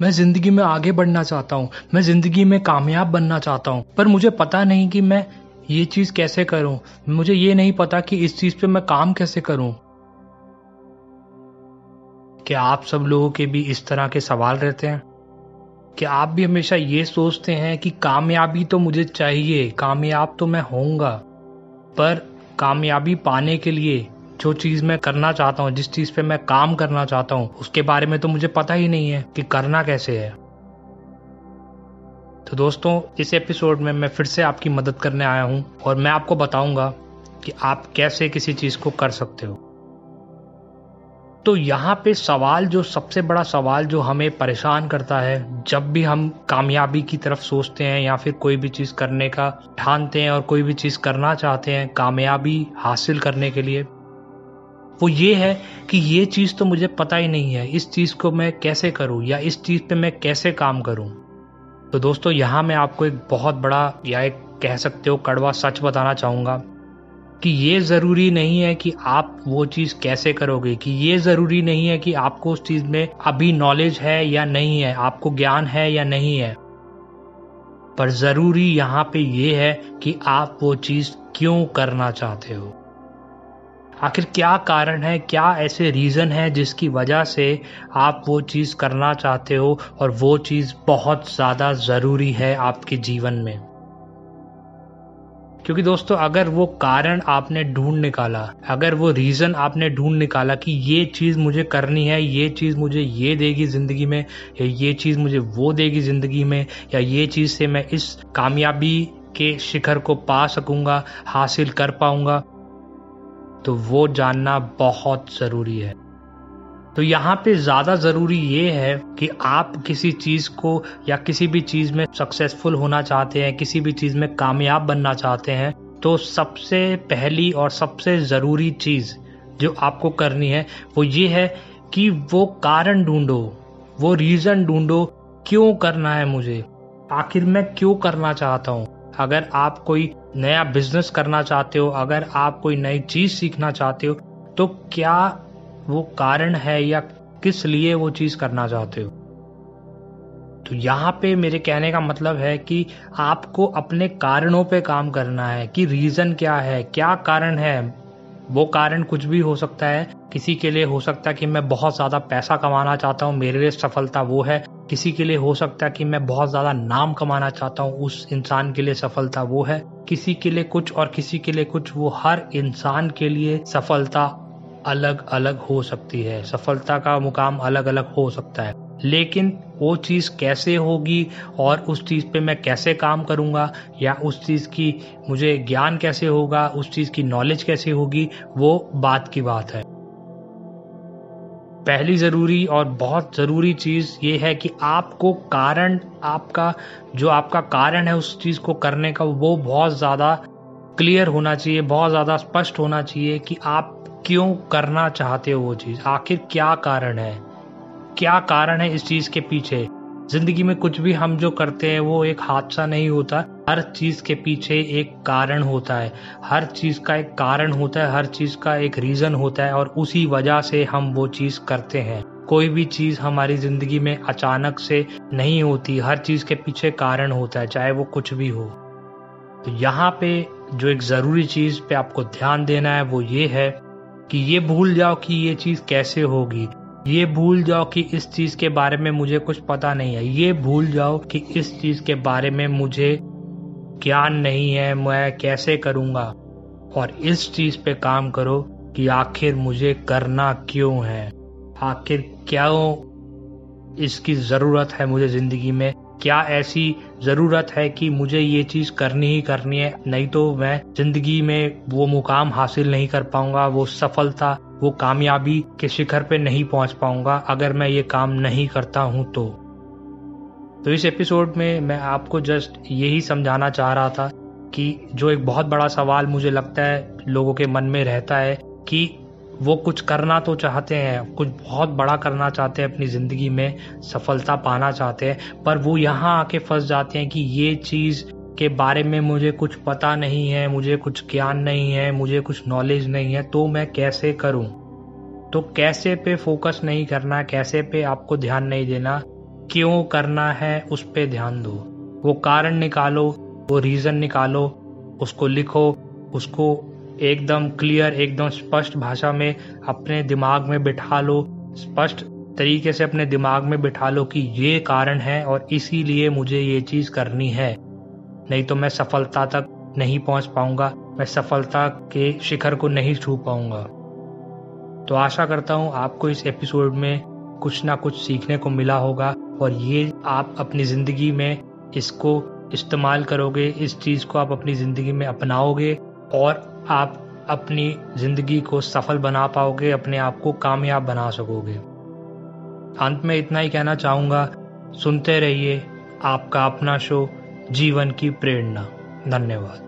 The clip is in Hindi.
मैं ज़िंदगी में आगे बढ़ना चाहता हूँ, मैं ज़िंदगी में कामयाब बनना चाहता हूँ, पर मुझे पता नहीं कि मैं ये चीज़ कैसे करूँ। मुझे ये नहीं पता कि इस चीज़ पे मैं काम कैसे करूँ। क्या आप सब लोगों के भी इस तरह के सवाल रहते हैं? क्या आप भी हमेशा ये सोचते हैं कि कामयाबी तो मुझे चाहिए, कामयाब तो मैं होऊँगा, पर कामयाबी पाने के लिए जो चीज़ मैं करना चाहता हूँ, जिस चीज़ पे मैं काम करना चाहता हूँ, उसके बारे में तो मुझे पता ही नहीं है कि करना कैसे है। तो दोस्तों, इस एपिसोड में मैं फिर से आपकी मदद करने आया हूँ और मैं आपको बताऊँगा कि आप कैसे किसी चीज़ को कर सकते हो। तो यहाँ पे सवाल जो सबसे बड़ा सवाल जो हमें परेशान करता है, जब भी हम कामयाबी की तरफ़ सोचते हैं या फिर कोई भी चीज़ करने का ठानते हैं और कोई भी चीज़ करना चाहते हैं कामयाबी हासिल करने के लिए वो ये है कि ये चीज़ तो मुझे पता ही नहीं है, इस चीज़ को मैं कैसे करूँ या इस चीज़ पे मैं कैसे काम करूँ। तो दोस्तों, यहाँ मैं आपको एक बहुत बड़ा या एक कह सकते हो कड़वा सच बताना चाहूँगा कि ये ज़रूरी नहीं है कि आप वो चीज़ कैसे करोगे, कि ये ज़रूरी नहीं है कि आपको उस चीज़ में अभी नॉलेज है या नहीं है, आपको ज्ञान है या नहीं है। पर ज़रूरी यहाँ पे ये है कि आप वो चीज़ क्यों करना चाहते हो। आखिर क्या कारण है, क्या ऐसे रीज़न है जिसकी वजह से आप वो चीज़ करना चाहते हो और वो चीज़ बहुत ज़्यादा ज़रूरी है आपके जीवन में? क्योंकि दोस्तों, अगर वो कारण आपने ढूंढ निकाला, अगर वो रीजन आपने ढूंढ निकाला कि ये चीज़ मुझे करनी है, ये चीज़ मुझे ये देगी ज़िंदगी में, या ये चीज़ मुझे वो देगी ज़िंदगी में, या ये चीज़ से मैं इस कामयाबी के शिखर को पा सकूँगा, हासिल कर पाऊँगा तो वो जानना बहुत ज़रूरी है। तो यहाँ पे ज़्यादा ज़रूरी ये है कि आप किसी चीज़ को या किसी भी चीज़ में सक्सेसफुल होना चाहते हैं, किसी भी चीज़ में कामयाब बनना चाहते हैं तो सबसे पहली और सबसे ज़रूरी चीज़ जो आपको करनी है वो ये है कि वो कारण ढूंढो, वो रीज़न ढूंढो, क्यों करना है मुझे, आखिर मैं क्यों करना चाहता हूँ? अगर आप कोई नया बिज़नेस करना चाहते हो, अगर आप कोई नई चीज़ सीखना चाहते हो तो क्या वो कारण है या किस लिए वो चीज़ करना चाहते हो? तो यहाँ पे मेरे कहने का मतलब है कि आपको अपने कारणों पे काम करना है कि रीजन क्या है, क्या कारण है। वो कारण कुछ भी हो सकता है, किसी के लिए हो सकता है कि मैं बहुत ज़्यादा पैसा कमाना चाहता हूँ, मेरे लिए सफलता वो है किसी के लिए हो सकता है कि मैं बहुत ज़्यादा नाम कमाना चाहता हूँ, उस इंसान के लिए सफलता वो है। किसी के लिए कुछ और किसी के लिए कुछ, वो हर इंसान के लिए सफलता अलग अलग हो सकती है। सफलता का मुकाम अलग अलग हो सकता है। लेकिन वो चीज़ कैसे होगी और उस चीज़ पे मैं कैसे काम करूँगा, या उस चीज़ की मुझे ज्ञान कैसे होगा, उस चीज़ की नॉलेज कैसे होगी, वो बात की बात है। पहली ज़रूरी और बहुत ज़रूरी चीज़ ये है कि आपको कारण, आपका, जो आपका कारण है उस चीज़ को करने का, वो बहुत ज़्यादा क्लियर होना चाहिए, बहुत ज़्यादा स्पष्ट होना चाहिए कि आप क्यों करना चाहते हो वो चीज़। आखिर क्या कारण है? क्या कारण है इस चीज़ के पीछे? ज़िंदगी में कुछ भी हम जो करते हैं, वो एक हादसा नहीं होता। हर चीज़ के पीछे एक कारण होता है। हर चीज़ का एक कारण होता है, हर चीज़ का एक रीजन होता है और उसी वजह से हम वो चीज़ करते हैं। कोई भी चीज़ हमारी ज़िंदगी में अचानक से नहीं होती, हर चीज़ के पीछे कारण होता है, चाहे वो कुछ भी हो। तो यहाँ पे जो एक ज़रूरी चीज़ पे आपको ध्यान देना है, वो ये है कि ये भूल जाओ कि ये चीज़ कैसे होगी। ये भूल जाओ कि इस चीज़ के बारे में मुझे कुछ पता नहीं है। ये भूल जाओ कि इस चीज़ के बारे में मुझे ज्ञान नहीं है, मैं कैसे करूँगा? और इस चीज़ पे काम करो कि आखिर मुझे करना क्यों है? आखिर क्यों इसकी ज़रूरत है मुझे ज़िंदगी में। क्या ऐसी ज़रूरत है कि मुझे ये चीज़ करनी ही करनी है? नहीं तो मैं ज़िंदगी में वो मुकाम हासिल नहीं कर पाऊँगा, वो सफलता, वो कामयाबी के शिखर पे नहीं पहुँच पाऊँगा। अगर मैं ये काम नहीं करता हूँ तो। तो इस एपिसोड में मैं आपको जस्ट यही समझाना चाह रहा था कि जो एक बहुत बड़ा सवाल मुझे लगता है लोगों के मन में रहता है कि वो कुछ करना तो चाहते हैं, कुछ बहुत बड़ा करना चाहते हैं, अपनी ज़िंदगी में सफलता पाना चाहते हैं, पर वो यहाँ आके फंस जाते हैं कि ये चीज़ के बारे में मुझे कुछ पता नहीं है, मुझे कुछ ज्ञान नहीं है, मुझे कुछ नॉलेज नहीं है तो मैं कैसे करूँ? तो कैसे पे फोकस नहीं करना, कैसे पे आपको ध्यान नहीं देना क्यों करना है उस पर ध्यान दो। वो कारण निकालो, वो रीज़न निकालो, उसको लिखो, उसको एकदम क्लियर एकदम स्पष्ट भाषा में अपने दिमाग में बिठा लो। स्पष्ट तरीके से अपने दिमाग में बिठा लो कि ये कारण है और इसीलिए मुझे ये चीज़ करनी है। नहीं तो मैं सफलता तक नहीं पहुँच पाऊँगा, मैं सफलता के शिखर को नहीं छू पाऊँगा। तो आशा करता हूँ आपको इस एपिसोड में कुछ ना कुछ सीखने को मिला होगा। और ये आप अपनी ज़िंदगी में इसको इस्तेमाल करोगे, इस चीज़ को आप अपनी ज़िंदगी में अपनाओगे और आप अपनी ज़िंदगी को सफल बना पाओगे, अपने आप को कामयाब बना सकोगे। अंत में इतना ही कहना चाहूँगा, सुनते रहिए आपका अपना शो, जीवन की प्रेरणा। धन्यवाद।